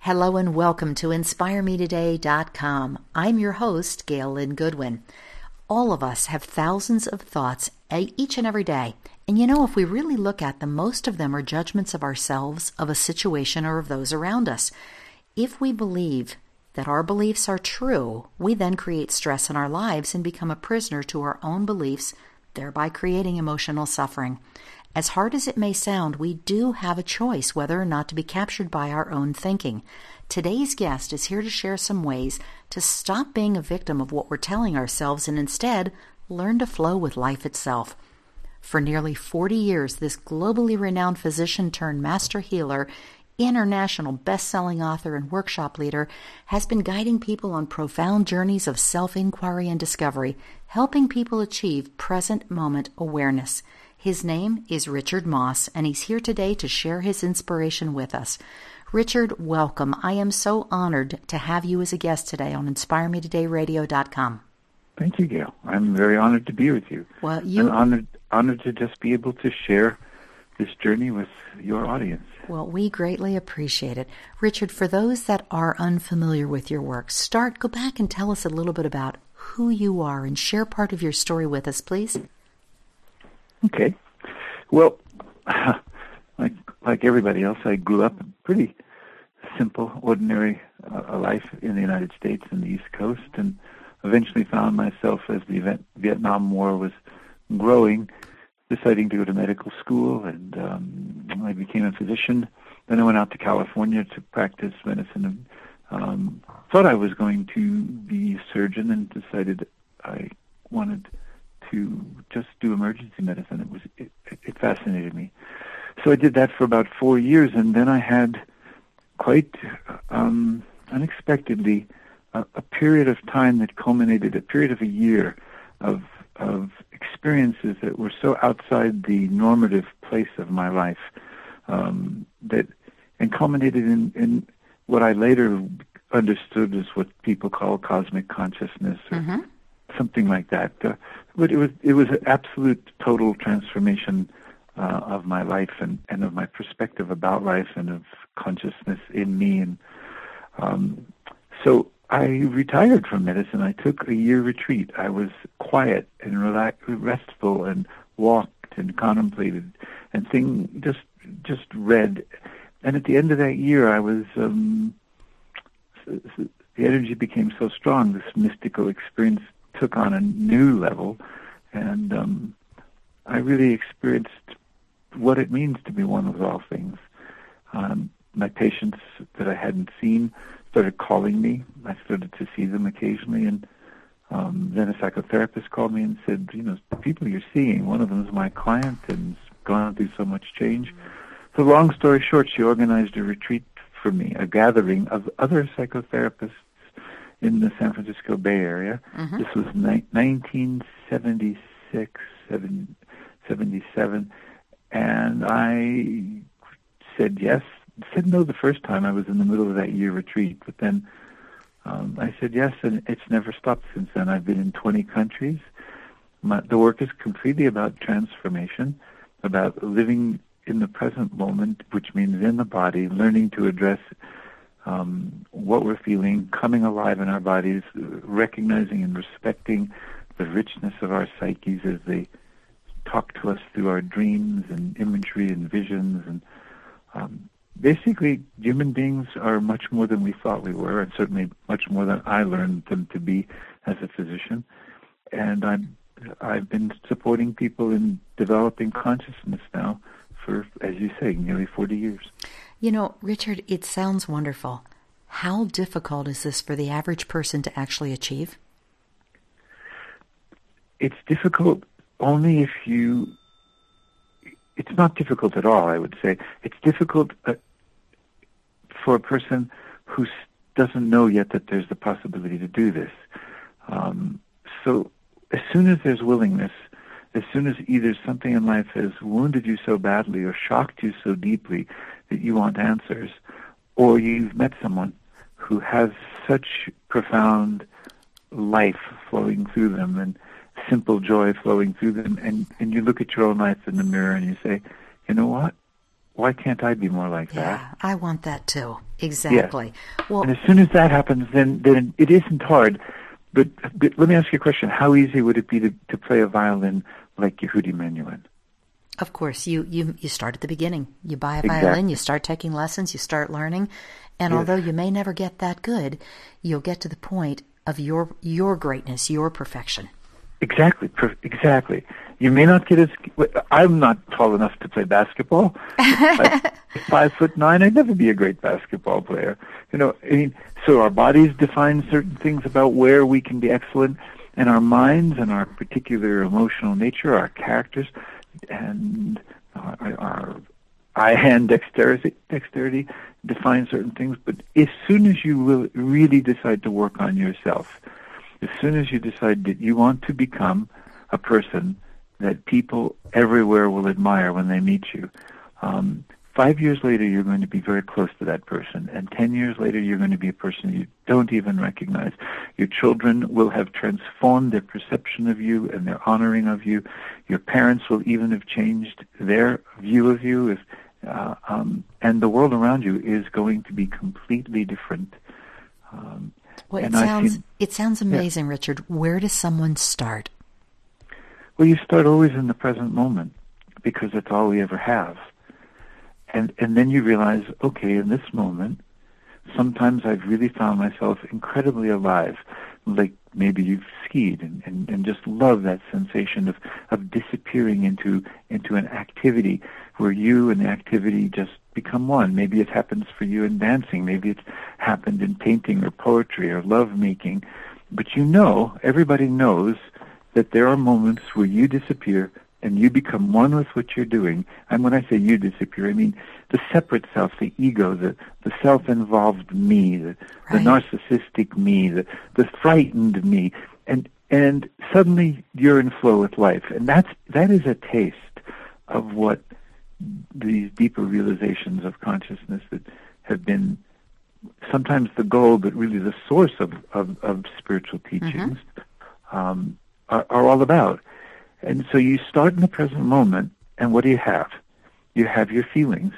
Hello and welcome to InspireMeToday.com. I'm your host, Gail Lynn Goodwin. All of us have thousands of thoughts each and every day. And you know, if we really look at them, most of them are judgments of ourselves, of a situation, or of those around us. If we believe that our beliefs are true, we then create stress in our lives and become a prisoner to our own beliefs, thereby creating emotional suffering. As hard as it may sound, we do have a choice whether or not to be captured by our own thinking. Today's guest is here to share some ways to stop being a victim of what we're telling ourselves and instead learn to flow with life itself. For nearly 40 years, this globally renowned physician turned master healer, international best selling author, and workshop leader has been guiding people on profound journeys of self inquiry and discovery, helping people achieve present moment awareness. His name is Richard Moss, and he's here today to share his inspiration with us. Richard, welcome. I am so honored to have you as a guest today on InspireMeTodayRadio.com. Thank you, Gail. I'm very honored to be with you. Well, you I'm honored honored to just be able to share this journey with your audience. Well, we greatly appreciate it. Richard, for those that are unfamiliar with your work, start go back and tell us a little bit about who you are and share part of your story with us, please. Okay. Well, like like everybody else, I grew up in pretty simple, ordinary uh, life in the United States and the East Coast, and eventually found myself as the Vietnam War was growing, deciding to go to medical school, and um, I became a physician. Then I went out to California to practice medicine, and um, thought I was going to be a surgeon, and decided I wanted to just do emergency medicine. It was it, it fascinated me. So I did that for about four years, and then I had quite um, unexpectedly a, a period of time that culminated a period of a year of of experiences that were so outside the normative place of my life um, that and culminated in, in what I later understood as what people call cosmic consciousness or mm-hmm something like that. Uh, but it was it was an absolute total transformation uh, of my life and, and of my perspective about life and of consciousness in me. And um, so I retired from medicine. I took a year retreat. I was quiet and relaxed, restful, and walked and contemplated and thing just just read. And at the end of that year, I was um, the energy became so strong. This mystical experience took on a new level, and um, I really experienced what it means to be one with all things. Um, my patients that I hadn't seen started calling me. I started to see them occasionally, and um, then a psychotherapist called me and said, "You know, the people you're seeing, one of them is my client, and has gone through so much change." So, long story short, she organized a retreat for me, a gathering of other psychotherapists in the San Francisco Bay Area. Mm-hmm. This was ni- 1976, 77, and I said yes. Said no the first time. I was in the middle of that year retreat, but then um, I said yes, and it's never stopped since then. I've been in 20 countries. My, the work is completely about transformation, about living in the present moment, which means in the body, learning to address um, what we're feeling, coming alive in our bodies, recognizing and respecting the richness of our psyches as they talk to us through our dreams and imagery and visions. And um, basically, human beings are much more than we thought we were, and certainly much more than I learned them to be as a physician. And I'm I've been supporting people in developing consciousness now for, as you say, nearly 40 years. You know, Richard, it sounds wonderful. How difficult is this for the average person to actually achieve? It's difficult only if you. It's not difficult at all, I would say. It's difficult uh, for a person who doesn't know yet that there's the possibility to do this. Um, so as soon as there's willingness, as soon as either something in life has wounded you so badly or shocked you so deeply that you want answers, or you've met someone who has such profound life flowing through them and simple joy flowing through them, and, and you look at your own life in the mirror and you say, you know what? Why can't I be more like that? Yeah, I want that too. Exactly. Well, and as soon as that happens, then then it isn't hard. But, but let me ask you a question: How easy would it be to, to play a violin like Yehudi Menuhin? Of course, you, you you start at the beginning. You buy a exactly. violin, you start taking lessons, you start learning, and yes. although you may never get that good, you'll get to the point of your your greatness, your perfection. Exactly, per- exactly. You may not get as. I'm not tall enough to play basketball. five foot nine, I'd never be a great basketball player. You know, I mean, so our bodies define certain things about where we can be excellent, and our minds and our particular emotional nature, our characters, and our, our eye-hand dexterity, dexterity define certain things. But as soon as you will really decide to work on yourself, as soon as you decide that you want to become a person that people everywhere will admire when they meet you, um, five years later you're going to be very close to that person, and ten years later you're going to be a person you don't even recognize. Your children will have transformed their perception of you and their honoring of you. Your parents will even have changed their view of you, if, uh, um, and the world around you is going to be completely different. Um, well, it sounds seen, it sounds amazing, yeah. Richard. Where does someone start? Well, you start always in the present moment because it's all we ever have. And and then you realize, okay, in this moment, sometimes I've really found myself incredibly alive. Like maybe you've skied and, and, and just love that sensation of, of disappearing into into an activity where you and the activity just become one. Maybe it happens for you in dancing. Maybe it's happened in painting or poetry or love making. But you know, everybody knows that there are moments where you disappear and you become one with what you're doing. And when I say you disappear, I mean the separate self, the ego, the, the self-involved me, the, right. the narcissistic me, the, the frightened me. And, and suddenly you're in flow with life. And that's, that is a taste of what these deeper realizations of consciousness that have been sometimes the goal, but really the source of, of, of spiritual mm-hmm. teachings, mm-hmm. um, are, are all about. And so you start in the present moment, and what do you have? You have your feelings,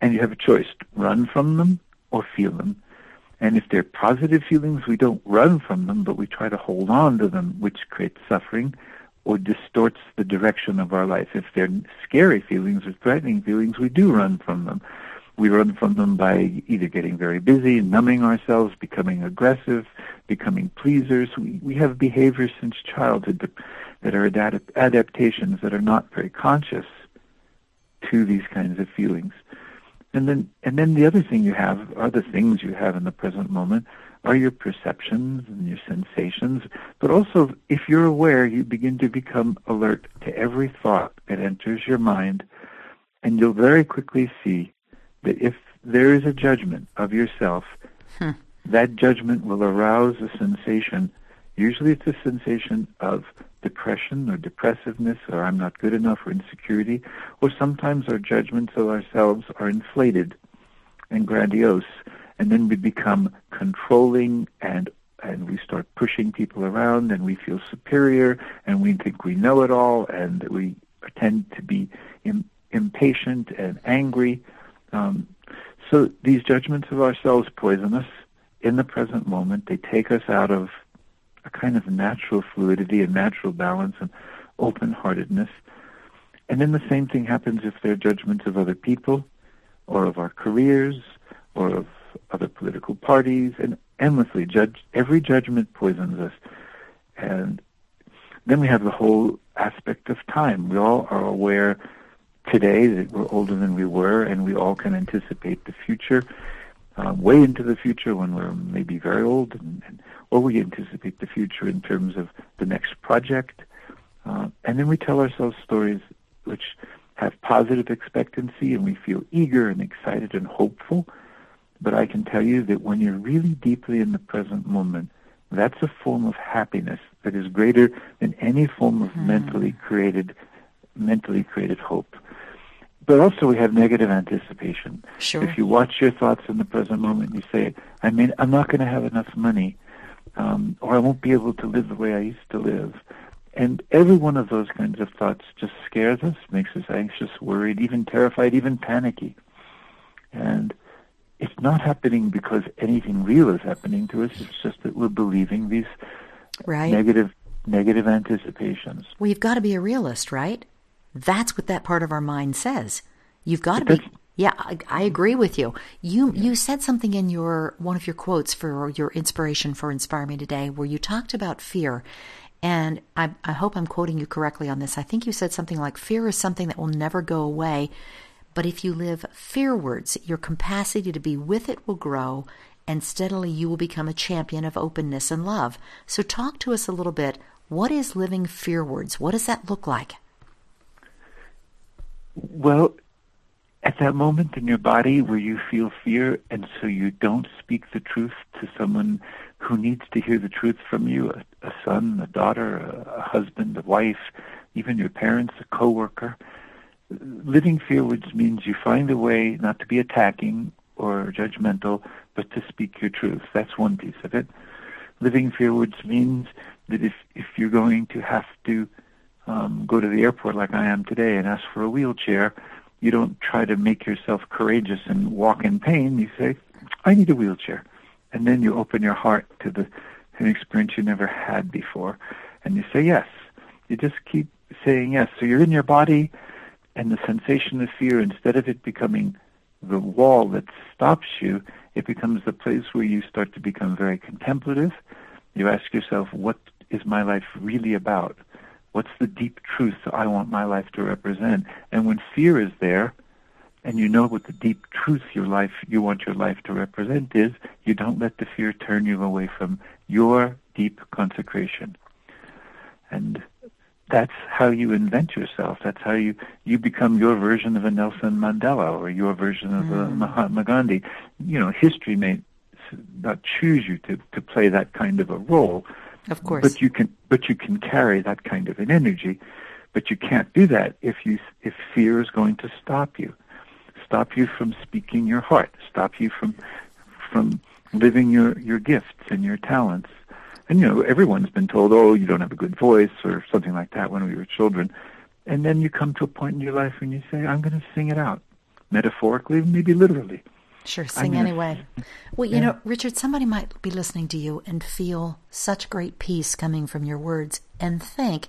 and you have a choice: to run from them or feel them. And if they're positive feelings, we don't run from them, but we try to hold on to them, which creates suffering or distorts the direction of our life. If they're scary feelings or threatening feelings, we do run from them. We run from them by either getting very busy, numbing ourselves, becoming aggressive, becoming pleasers. We, we have behaviors since childhood that, are adapt- adaptations that are not very conscious to these kinds of feelings. And then, and then the other thing you have, are the things you have in the present moment, are your perceptions and your sensations, but also if you're aware, you begin to become alert to every thought that enters your mind, and you'll very quickly see that if there is a judgment of yourself, hmm. That judgment will arouse a sensation. Usually it's a sensation of depression or depressiveness or I'm not good enough or insecurity, or sometimes our judgments of ourselves are inflated and grandiose and then we become controlling and and we start pushing people around and we feel superior and we think we know it all and we tend to be Im- impatient and angry. Um, so these judgments of ourselves poison us in the present moment. They take us out of a kind of natural fluidity and natural balance and open-heartedness. And then the same thing happens if they're judgments of other people or of our careers or of other political parties, and endlessly judge every judgment poisons us. And then we have the whole aspect of time. We all are aware today that we're older than we were, and we all can anticipate the future, uh, way into the future when we're maybe very old, and, and, or we anticipate the future in terms of the next project. Uh, and then we tell ourselves stories which have positive expectancy, and we feel eager and excited and hopeful. But I can tell you that when you're really deeply in the present moment, that's a form of happiness that is greater than any form of Hmm. mentally created mentally created hope. But also we have negative anticipation. Sure. If you watch your thoughts in the present moment, you say, I mean, I'm not going to have enough money, um, or I won't be able to live the way I used to live. And every one of those kinds of thoughts just scares us, makes us anxious, worried, even terrified, even panicky. And it's not happening because anything real is happening to us. It's just that we're believing these right. negative negative anticipations. well, you've got to be a realist, right? That's what that part of our mind says. You've got to be. Yeah, I, I agree with you. You you said something in your one of your quotes for your inspiration for Inspire Me Today, where you talked about fear, and I, I hope I'm quoting you correctly on this. I think you said something like, "Fear is something that will never go away, but if you live fearwards, your capacity to be with it will grow, and steadily you will become a champion of openness and love." So, talk to us a little bit. What is living fearwards? What does that look like? Well, at that moment in your body where you feel fear and so you don't speak the truth to someone who needs to hear the truth from you, a, a son, a daughter, a, a husband, a wife, even your parents, a coworker, living fear fearwards means you find a way not to be attacking or judgmental, but to speak your truth. That's one piece of it. Living fearwards means that if, if you're going to have to um, go to the airport like I am today and ask for a wheelchair, you don't try to make yourself courageous and walk in pain. You say, I need a wheelchair. And then you open your heart to the an experience you never had before. And you say yes. You just keep saying yes. So you're in your body and the sensation of fear, instead of it becoming the wall that stops you, it becomes the place where you start to become very contemplative. You ask yourself, what is my life really about? What's the deep truth I want my life to represent? And when fear is there, and you know what the deep truth your life you want your life to represent is, you don't let the fear turn you away from your deep consecration. And that's how you invent yourself. That's how you, you become your version of a Nelson Mandela or your version of a mm. Mahatma Gandhi. You know, history may not choose you to, to play that kind of a role, Of course. but you can but you can carry that kind of an energy. But you can't do that if you if fear is going to stop you, stop you from speaking your heart, stop you from from living your your gifts and your talents. And you know everyone's been told, oh, you don't have a good voice or something like that when we were children. And then you come to a point in your life when you say, I'm going to sing it out, metaphorically, maybe literally. Sure, sing gonna- anyway. Well, you Yeah. know, Richard, somebody might be listening to you and feel such great peace coming from your words and think,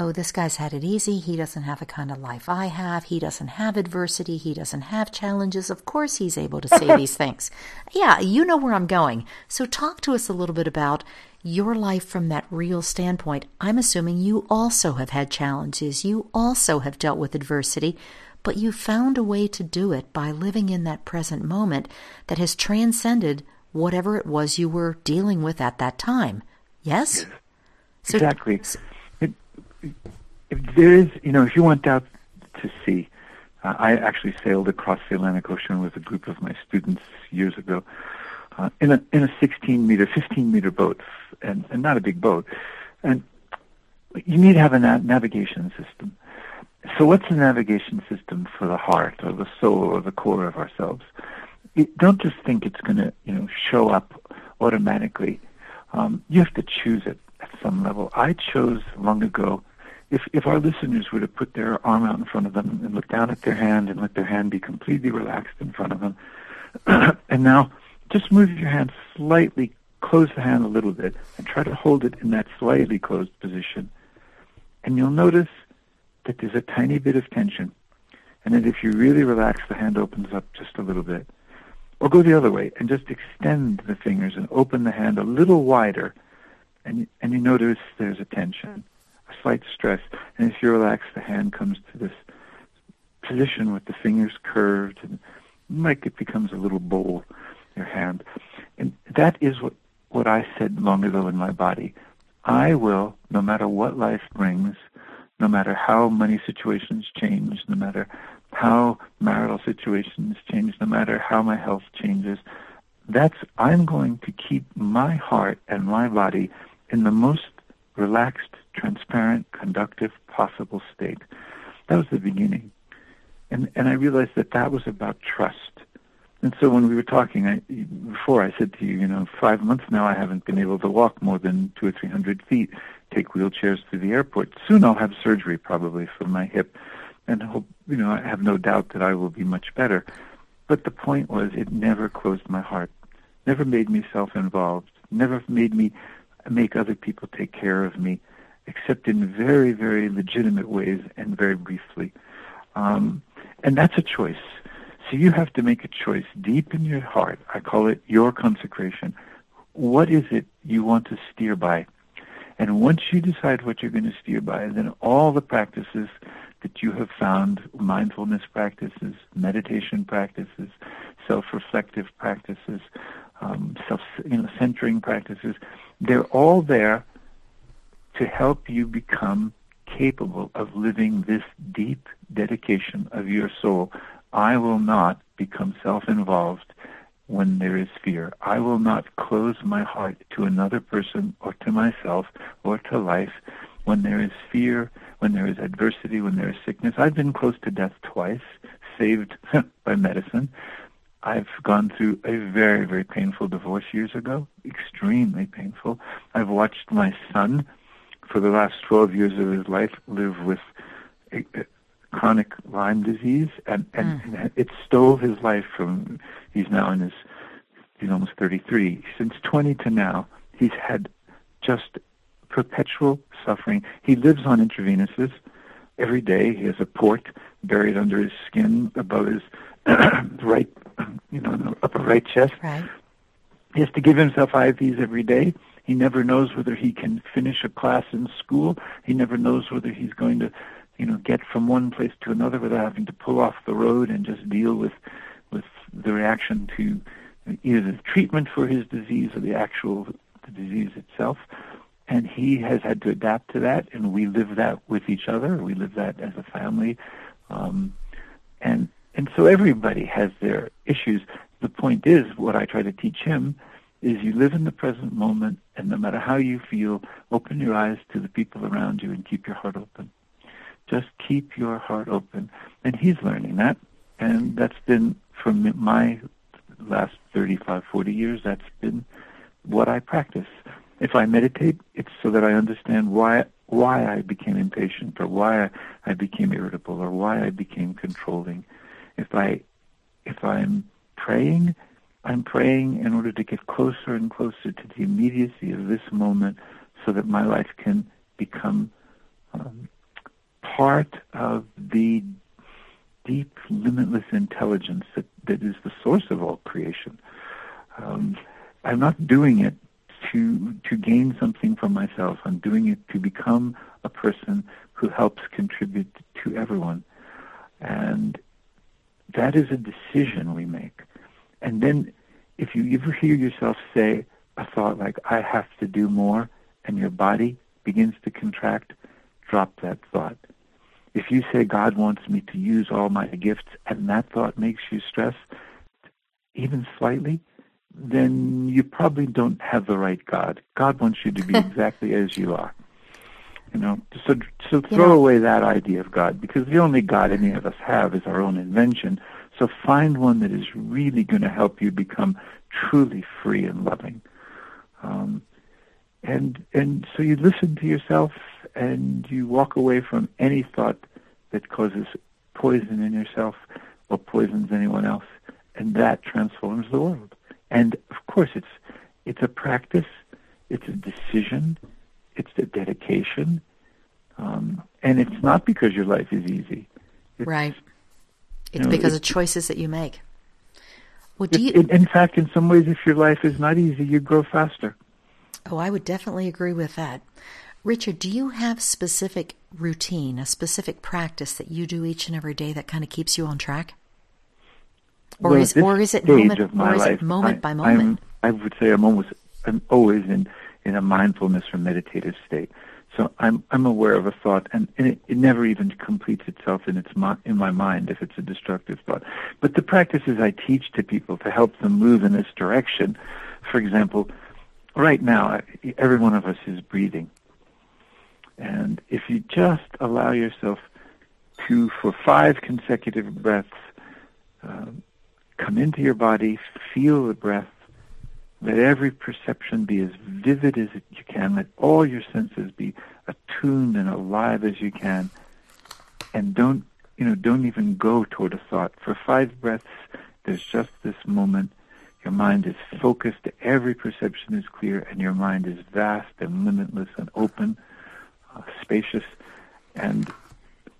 oh, this guy's had it easy. He doesn't have the kind of life I have. He doesn't have adversity. He doesn't have challenges. Of course, he's able to say these things. Yeah, you know where I'm going. So, talk to us a little bit about your life from that real standpoint. I'm assuming you also have had challenges. You also have dealt with adversity but you found a way to do it by living in that present moment that has transcended whatever it was you were dealing with at that time. Yes? So- exactly. It, if there is, you know, if you went out to sea, uh, I actually sailed across the Atlantic Ocean with a group of my students years ago uh, in a in a 16 meter, 15 meter boat, and, and not a big boat, and you need to have a na- navigation system. So, what's the navigation system for the heart or the soul or the core of ourselves? It, don't just think it's going to, you know, show up automatically. Um, you have to choose it at some level. I chose long ago. If if our listeners were to put their arm out in front of them and look down at their hand and let their hand be completely relaxed in front of them, and now just move your hand slightly, close the hand a little bit, and try to hold it in that slightly closed position, and you'll notice that there's a tiny bit of tension, and that if you really relax, the hand opens up just a little bit. Or go the other way and just extend the fingers and open the hand a little wider, and and you notice there's a tension, a slight stress, and if you relax, the hand comes to this position with the fingers curved, and like it becomes a little bowl, your hand, and that is what what I said long ago in my body. I will, no matter what life brings, no matter how money situations change, no matter how marital situations change, no matter how my health changes, that's I'm going to keep my heart and my body in the most relaxed, transparent, conductive, possible state. That was the beginning. And, and I realized that that was about trust. And so when we were talking I, before, I said to you, you know, five months now I haven't been able to walk more than two or three hundred feet, take wheelchairs to the airport. Soon I'll have surgery probably for my hip, and hope, you know, I have no doubt that I will be much better. But the point was, it never closed my heart, never made me self-involved, never made me make other people take care of me, except in very, very legitimate ways and very briefly. Um, and that's a choice. So you have to make a choice deep in your heart. I call it your consecration. What is it you want to steer by? And once you decide what you're going to steer by, then all the practices that you have found, mindfulness practices, meditation practices, self-reflective practices, um, self-centering practices, they're all there to help you become capable of living this deep dedication of your soul. I will not become self-involved when there is fear. I will not close my heart to another person or to myself or to life when there is fear, when there is adversity, when there is sickness. I've been close to death twice, saved by medicine. I've gone through a very, very painful divorce years ago, extremely painful. I've watched my son for the last 12 years of his life live with a, chronic Lyme disease, and, and, mm. it stole his life from, he's now in his, he's almost 33. Since 20 to now, he's had just perpetual suffering. He lives on intravenous's every day. He has a port buried under his skin above his right, you know, upper right chest. Right. He has to give himself IVs every day. He never knows whether he can finish a class in school. He never knows whether he's going to, you know, get from one place to another without having to pull off the road and just deal with, with the reaction to either the treatment for his disease or the actual the disease itself. And he has had to adapt to that, and we live that with each other. We live that as a family, um, and and so everybody has their issues. The point is, what I try to teach him is you live in the present moment, and no matter how you feel, open your eyes to the people around you and keep your heart open. Just keep your heart open. And he's learning that, and that's been from my last 35, 40 years, that's been what I practice. If I meditate, it's so that I understand why why I became impatient or why I became irritable or why I became controlling. If I if I'm praying, I'm praying in order to get closer and closer to the immediacy of this moment so that my life can become um, part of the deep, limitless intelligence that, that is the source of all creation. Um, I'm not doing it to to gain something for myself. I'm doing it to become a person who helps contribute to everyone. And that is a decision we make. And then if you ever hear yourself say a thought like, I have to do more, and your body begins to contract, drop that thought. If you say, God wants me to use all my gifts, and that thought makes you stress, even slightly, then you probably don't have the right God. God wants you to be exactly as you are. You know, so so throw yeah. away that idea of God because the only God any of us have is our own invention. So find one that is really going to help you become truly free and loving. Um, and and so you listen to yourself and you walk away from any thought that causes poison in yourself or poisons anyone else, and that transforms the world. And of course, it's it's a practice, it's a decision, it's a dedication, um, and it's not because your life is easy. It's, right. It's you know, because of choices that you make. Well, do you... in, in fact, in some ways, if your life is not easy, you grow faster. Oh, I would definitely agree with that. Richard, do you have specific routine, a specific practice that you do each and every day that kind of keeps you on track? Or well, is or is it moment life, moment I, by moment? I'm, I would say I'm almost I'm always in in a mindfulness or meditative state. So I'm I'm aware of a thought, and, and it, it never even completes itself in its in my mind if it's a destructive thought. But the practices I teach to people to help them move in this direction, for example, right now every one of us is breathing, And if you just allow yourself to, for five consecutive breaths, uh, come into your body, feel the breath, let every perception be as vivid as you can, let all your senses be attuned and alive as you can, and don't, you know, don't even go toward a thought. For five breaths, there's just this moment. Your mind is focused, every perception is clear, and your mind is vast and limitless and open, spacious, and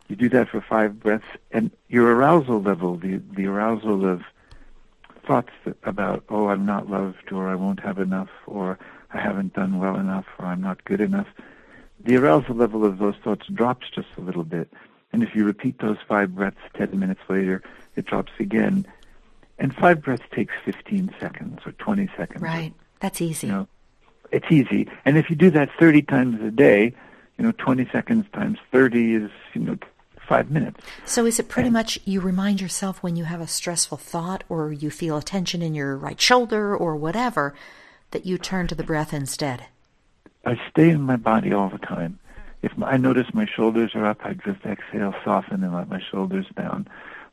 you do that for five breaths, and your arousal level, the, the arousal of thoughts about, oh, I'm not loved, or I won't have enough, or I haven't done well enough, or I'm not good enough, the arousal level of those thoughts drops just a little bit. And if you repeat those five breaths 10 minutes later, it drops again. And five breaths takes 15 seconds or 20 seconds. Right. That's easy. You know, it's easy. And if you do that 30 times a day, you know, 20 seconds times 30 is, you know, five minutes. So is it pretty and, much you remind yourself when you have a stressful thought or you feel a tension in your right shoulder or whatever that you turn to the breath instead? I stay in my body all the time. If I notice my shoulders are up, I just exhale, soften, and let my shoulders down.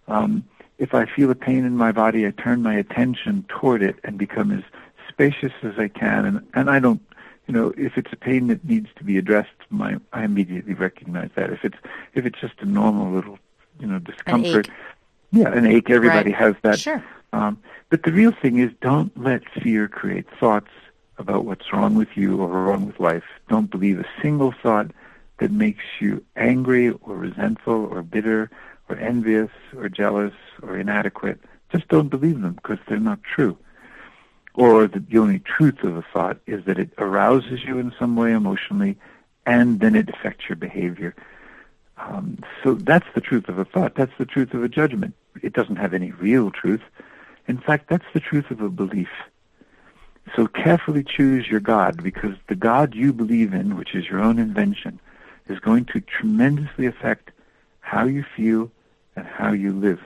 Um, if I feel a pain in my body, I turn my attention toward it and become as spacious as I can. And, and I don't you know, if it's a pain that needs to be addressed, my I immediately recognize that. If it's if it's just a normal little, you know, discomfort, an yeah, an ache. Everybody right. has that. Sure. Um, but the real thing is, don't let fear create thoughts about what's wrong with you or wrong with life. Don't believe a single thought that makes you angry or resentful or bitter or envious or jealous or inadequate. Just don't believe them because they're not true or the, the only truth of a thought is that it arouses you in some way emotionally, and then it affects your behavior. Um, so that's the truth of a thought. That's the truth of a judgment. It doesn't have any real truth. In fact, that's the truth of a belief. So carefully choose your God, because the God you believe in, which is your own invention, is going to tremendously affect how you feel and how you live.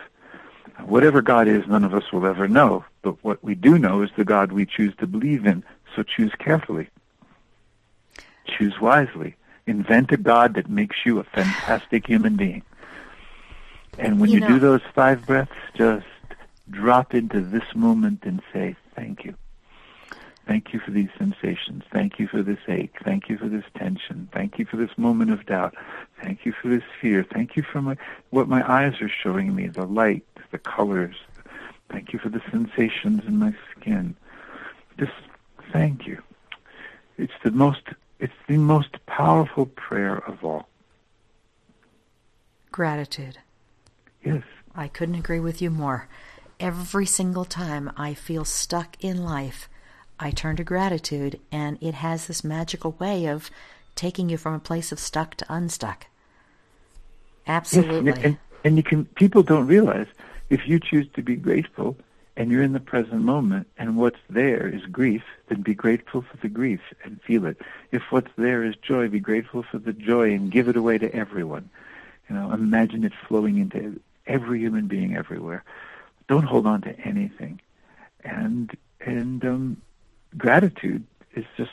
Whatever God is, none of us will ever know. But what we do know is the God we choose to believe in. So choose carefully. Choose wisely. Invent a God that makes you a fantastic human being. And when you, you know, do those five breaths, just drop into this moment and say, thank you. Thank you for these sensations. Thank you for this ache. Thank you for this tension. Thank you for this moment of doubt. Thank you for this fear. Thank you for my, what my eyes are showing me, the light, the colors. Thank you for the sensations in my skin. Just thank you. It's the most it's the most powerful prayer of all. Gratitude. Yes. I couldn't agree with you more. Every single time I feel stuck in life, I turn to gratitude, and it has this magical way of taking you from a place of stuck to unstuck. Absolutely. Yes, and, and you can. People don't realize if you choose to be grateful and you're in the present moment, and what's there is grief, then be grateful for the grief and feel it. If what's there is joy, be grateful for the joy and give it away to everyone. You know, imagine it flowing into every human being everywhere. Don't hold on to anything, and and um, gratitude is just,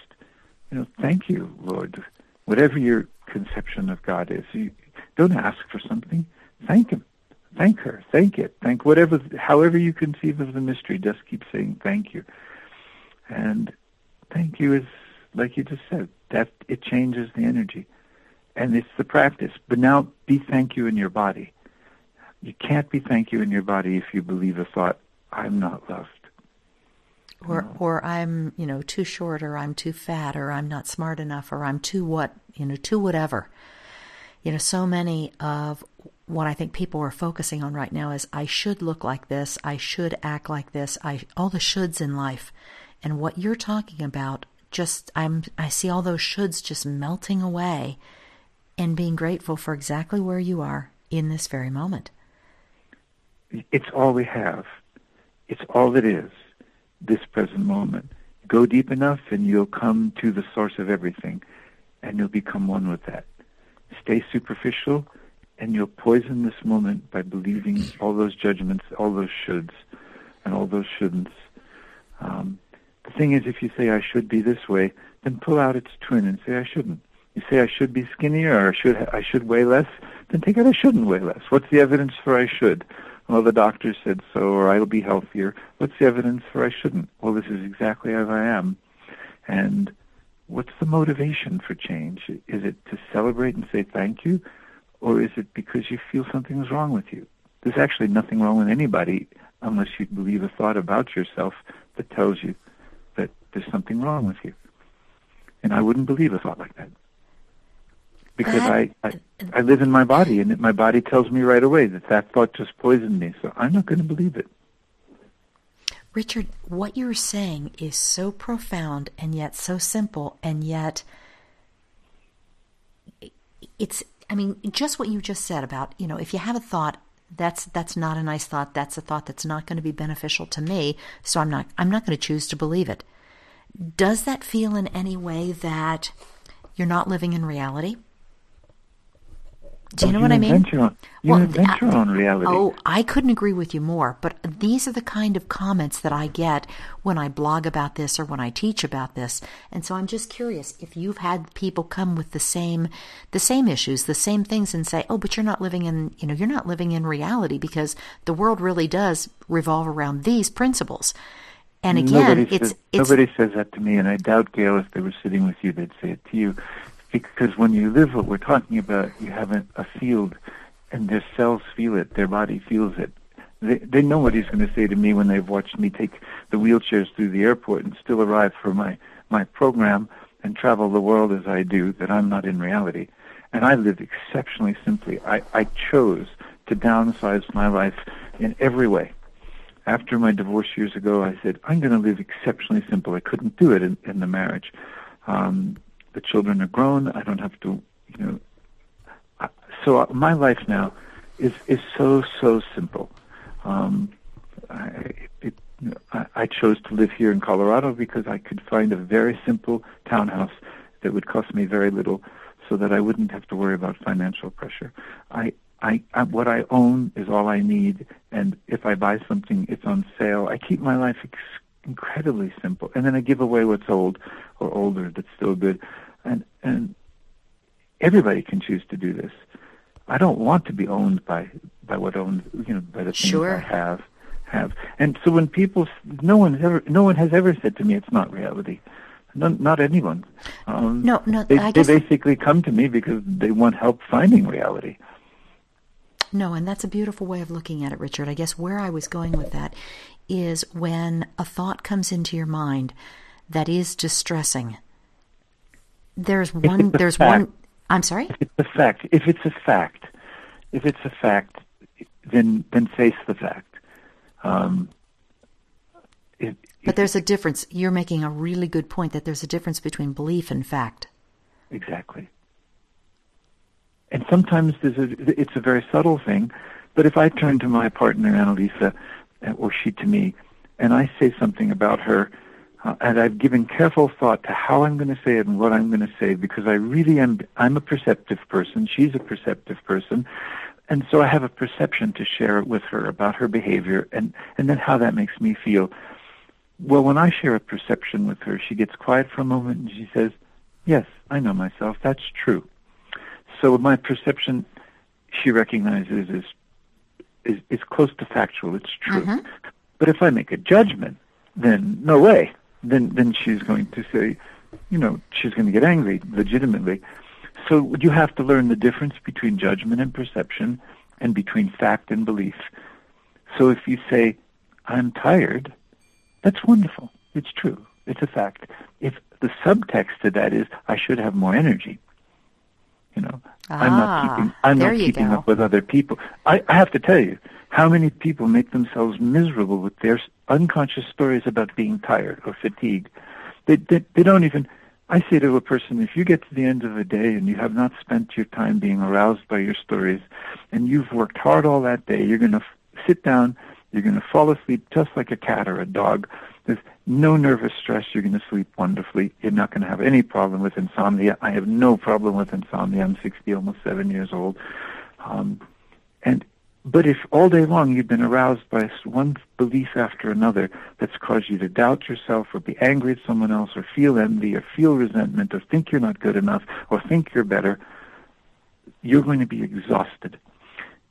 you know, thank you, Lord. Whatever your conception of God is, you don't ask for something. Thank Him. Thank her. Thank it. Thank whatever, however you conceive of the mystery. Just keep saying thank you. And thank you is, like you just said, that it changes the energy. And it's the practice. But now be thank you in your body. You can't be thank you in your body if you believe a thought, I'm not loved or or I'm you know too short or I'm too fat or I'm not smart enough or I'm too what you know too whatever. You know, so many of what I think people are focusing on right now is I should look like this, I should act like this, I all the shoulds in life. And what you're talking about just I'm I see all those shoulds just melting away and being grateful for exactly where you are in this very moment. It's all we have. It's all it is this present moment. Go deep enough and you'll come to the source of everything and you'll become one with that. Stay superficial and you'll poison this moment by believing all those judgments, all those shoulds, and all those shouldn'ts. Um, the thing is, if you say, I should be this way, then pull out its twin and say, I shouldn't. You say I should be skinnier or I should I should weigh less. Then take out I shouldn't weigh less. What's the evidence for I should? Well, the doctor said so, or I'll be healthier. What's the evidence for I shouldn't? Well, this is exactly as I am. And what's the motivation for change? Is it to celebrate and say thank you, or is it because you feel something's wrong with you? There's actually nothing wrong with anybody unless you believe a thought about yourself that tells you that there's something wrong with you. And I wouldn't believe a thought like that because I, I I live in my body, and my body tells me right away that that thought just poisoned me. So I'm not going to believe it. Richard, what you're saying is so profound and yet so simple, and yet it's. I mean, just what you just said about you know, if you have a thought, that's that's not a nice thought. That's a thought that's not going to be beneficial to me. So I'm not I'm not going to choose to believe it. Does that feel in any way that you're not living in reality? Do you know what I mean? Your own, you well, invent your own reality. Oh, I couldn't agree with you more. But these are the kind of comments that I get when I blog about this or when I teach about this. And so I'm just curious if you've had people come with the same, the same issues, the same things, and say, "Oh, but you're not living in, you know, you're not living in reality because the world really does revolve around these principles." And again, nobody it's, says, it's nobody says that to me, and I doubt, Gail, if they were sitting with you, they'd say it to you because when you live what we're talking about, you have a, a field, and their cells feel it, their body feels it. They, they know what he's going to say to me when they've watched me take the wheelchairs through the airport and still arrive for my, my program and travel the world as I do, that I'm not in reality. And I live exceptionally simply. I, I chose to downsize my life in every way. After my divorce years ago, I said, I'm going to live exceptionally simple. I couldn't do it in, in the marriage. Um, the children are grown. I don't have to, you know. So uh, my life now is is so so simple. Um, I, it, I, I chose to live here in Colorado because I could find a very simple townhouse that would cost me very little, so that I wouldn't have to worry about financial pressure. I I, I, what I own is all I need, and if I buy something, it's on sale. I keep my life ex- incredibly simple, and then I give away what's old or older that's still good and and everybody can choose to do this. I don't want to be owned by by what owns you know by the things sure. I have have. And so when people, no one ever, no one has ever said to me, it's not reality. No, not anyone. Um, no, no. They, I guess they basically come to me because they want help finding reality. No, and that's a beautiful way of looking at it, Richard. I guess where I was going with that is when a thought comes into your mind that is distressing there's one. There's fact, one. I'm sorry. If it's a fact. If it's a fact. If it's a fact, then then face the fact. Um, it, but there's a difference. You're making a really good point that there's a difference between belief and fact. Exactly. And sometimes there's a, it's a very subtle thing, but if I turn to my partner Annalisa, or she to me, and I say something about her and I've given careful thought to how I'm going to say it and what I'm going to say because I really am. I'm a perceptive person. She's a perceptive person, and so I have a perception to share with her about her behavior and and then how that makes me feel. Well, when I share a perception with her, she gets quiet for a moment and she says, "Yes, I know myself. That's true." So my perception, she recognizes is is, is close to factual. It's true. Mm-hmm. But if I make a judgment, then no way then then she's going to say, you know, she's going to get angry legitimately. So you have to learn the difference between judgment and perception and between fact and belief. So if you say, I'm tired, that's wonderful. It's true. It's a fact. If the subtext to that is, I should have more energy, you know, ah, I'm not keeping, I'm not keeping go. up with other people. I, I have to tell you, how many people make themselves miserable with their unconscious stories about being tired or fatigued? They, they, they don't even. I say to a person, if you get to the end of the day and you have not spent your time being aroused by your stories, and you've worked hard all that day, you're going to f- sit down, you're going to fall asleep just like a cat or a dog. There's no nervous stress. You're going to sleep wonderfully. You're not going to have any problem with insomnia. I have no problem with insomnia. I'm 60, almost seven years old. Um, and But if all day long you've been aroused by one belief after another that's caused you to doubt yourself or be angry at someone else or feel envy or feel resentment or think you're not good enough or think you're better, you're going to be exhausted.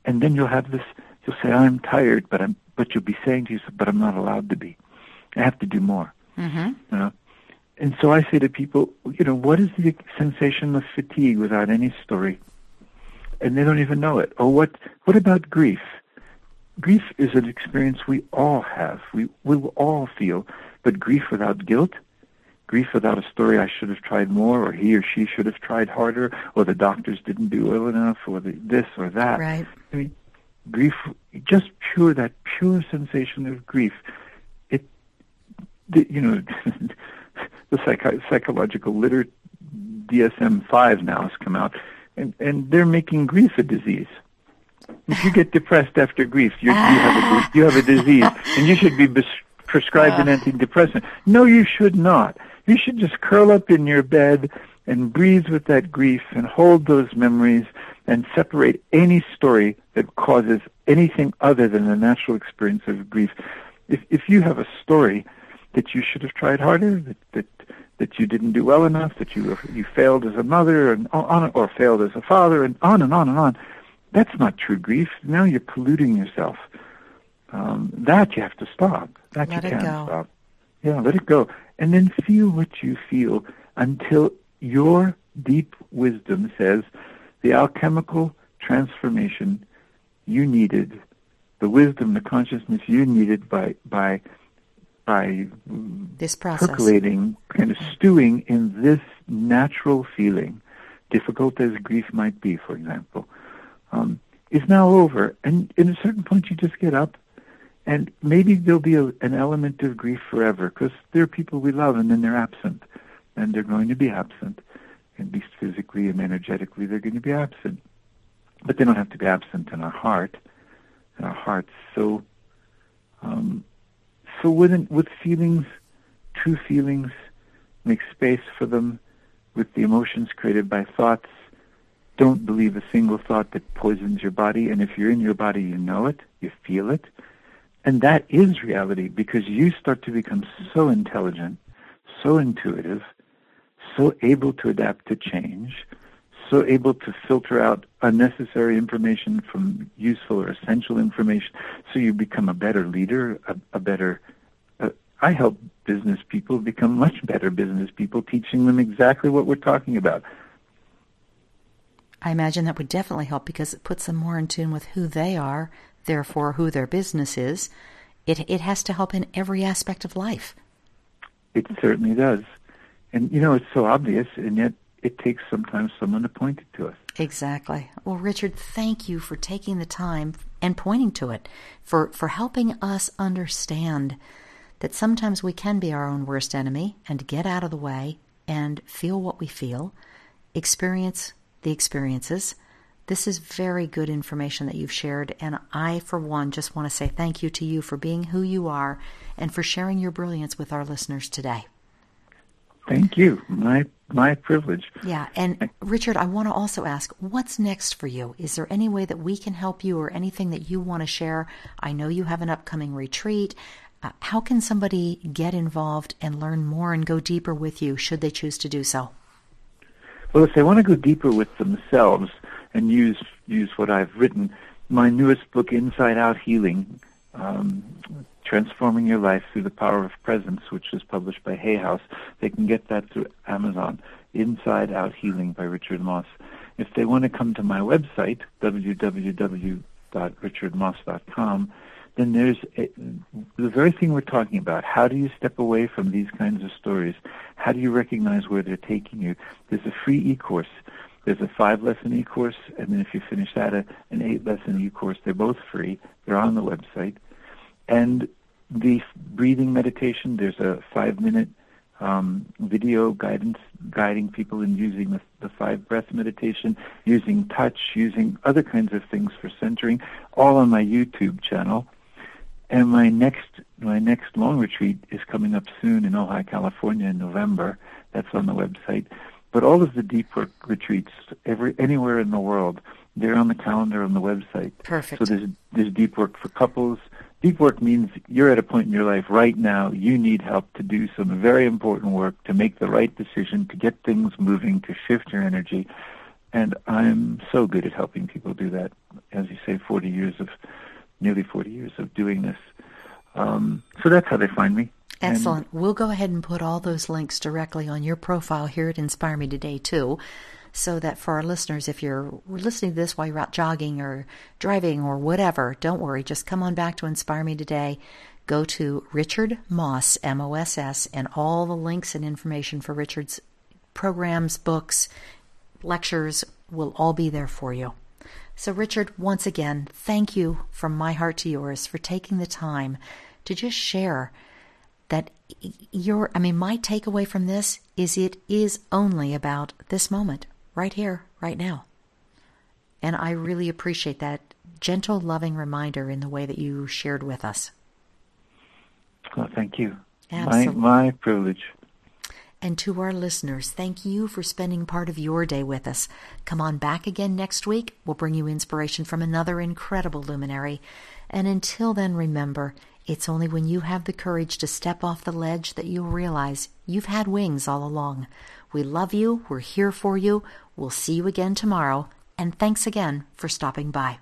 And then you'll have this, you'll say, I'm tired, but I'm, but you'll be saying to yourself, but I'm not allowed to be. I have to do more. Mm-hmm. You know? And so I say to people, you know, what is the sensation of fatigue without any story? and they don't even know it. Or what? What about grief? Grief is an experience we all have. We we will all feel, but grief without guilt, grief without a story. I should have tried more, or he or she should have tried harder, or the doctors didn't do well enough, or the, this or that. Right. I mean, grief, just pure that pure sensation of grief. The, you know, the psych- psychological literature DSM-5 now has come out and, and they're making grief a disease. If you get depressed after grief, you, you have a you have a disease, and you should be bes- prescribed an antidepressant. No, you should not. You should just curl up in your bed and breathe with that grief and hold those memories and separate any story that causes anything other than the natural experience of grief. If if you have a story that you should have tried harder, that, that that you didn't do well enough, that you you failed as a mother and on or failed as a father, and on and on and on. That's not true grief. Now you're polluting yourself. Um, that you have to stop. That let you can't go. stop. Yeah, let it go, and then feel what you feel until your deep wisdom says the alchemical transformation you needed, the wisdom, the consciousness you needed by by by this process. percolating, kind of stewing in this natural feeling, difficult as grief might be, for example, um, is now over. And at a certain point, you just get up, and maybe there'll be a, an element of grief forever, because there are people we love, and then they're absent, and they're going to be absent, at least physically and energetically, they're going to be absent. But they don't have to be absent in our heart, in our hearts. So, um, so with, with feelings, true feelings, make space for them with the emotions created by thoughts. Don't believe a single thought that poisons your body. And if you're in your body, you know it, you feel it. And that is reality because you start to become so intelligent, so intuitive, so able to adapt to change, so able to filter out unnecessary information from useful or essential information so you become a better leader, a, a better I help business people become much better business people, teaching them exactly what we're talking about. I imagine that would definitely help because it puts them more in tune with who they are, therefore who their business is. It it has to help in every aspect of life. It certainly does. And you know, it's so obvious and yet it takes sometimes someone to point it to us. Exactly. Well, Richard, thank you for taking the time and pointing to it, for, for helping us understand that sometimes we can be our own worst enemy and get out of the way and feel what we feel, experience the experiences. This is very good information that you've shared, and I, for one, just want to say thank you to you for being who you are and for sharing your brilliance with our listeners today. Thank you. My my privilege. Yeah, and Richard, I want to also ask, what's next for you? Is there any way that we can help you, or anything that you want to share? I know you have an upcoming retreat. Uh, how can somebody get involved and learn more and go deeper with you, should they choose to do so? Well, if they want to go deeper with themselves and use use what I've written, my newest book, Inside Out Healing, um, Transforming Your Life Through the Power of Presence, which is published by Hay House. They can get that through Amazon. Inside Out Healing by Richard Moss. If they want to come to my website, www.richardmoss.com, then there's a, the very thing we're talking about. How do you step away from these kinds of stories? How do you recognize where they're taking you? There's a free e-course. There's a five-lesson e-course, and then if you finish that, a, an eight-lesson e-course. They're both free. They're on the website. And the breathing meditation, there's a five-minute um, video guidance guiding people in using the, the five breath meditation, using touch, using other kinds of things for centering, all on my YouTube channel. And my next my next long retreat is coming up soon in Ojai, California in November. That's on the website. But all of the deep work retreats, every anywhere in the world, they're on the calendar on the website. Perfect. So there's there's deep work for couples. Deep work means you're at a point in your life right now you need help to do some very important work to make the right decision to get things moving to shift your energy. And I'm so good at helping people do that. As you say, 40 years of nearly 40 years of doing this. Um, so that's how they find me. Excellent. And we'll go ahead and put all those links directly on your profile here at Inspire Me Today, too, so that for our listeners, if you're listening to this while you're out jogging or driving or whatever, don't worry. Just come on back to Inspire Me Today. Go to Richard Moss, M O S S, and all the links and information for Richard's programs, books, lectures will all be there for you. So, Richard, once again, thank you from my heart to yours for taking the time to just share that your, I mean, my takeaway from this is it is only about this moment, right here, right now. And I really appreciate that gentle, loving reminder in the way that you shared with us. Well, thank you. Absolutely. My, my privilege. And to our listeners, thank you for spending part of your day with us. Come on back again next week. We'll bring you inspiration from another incredible luminary. And until then, remember, it's only when you have the courage to step off the ledge that you'll realize you've had wings all along. We love you. We're here for you. We'll see you again tomorrow. And thanks again for stopping by.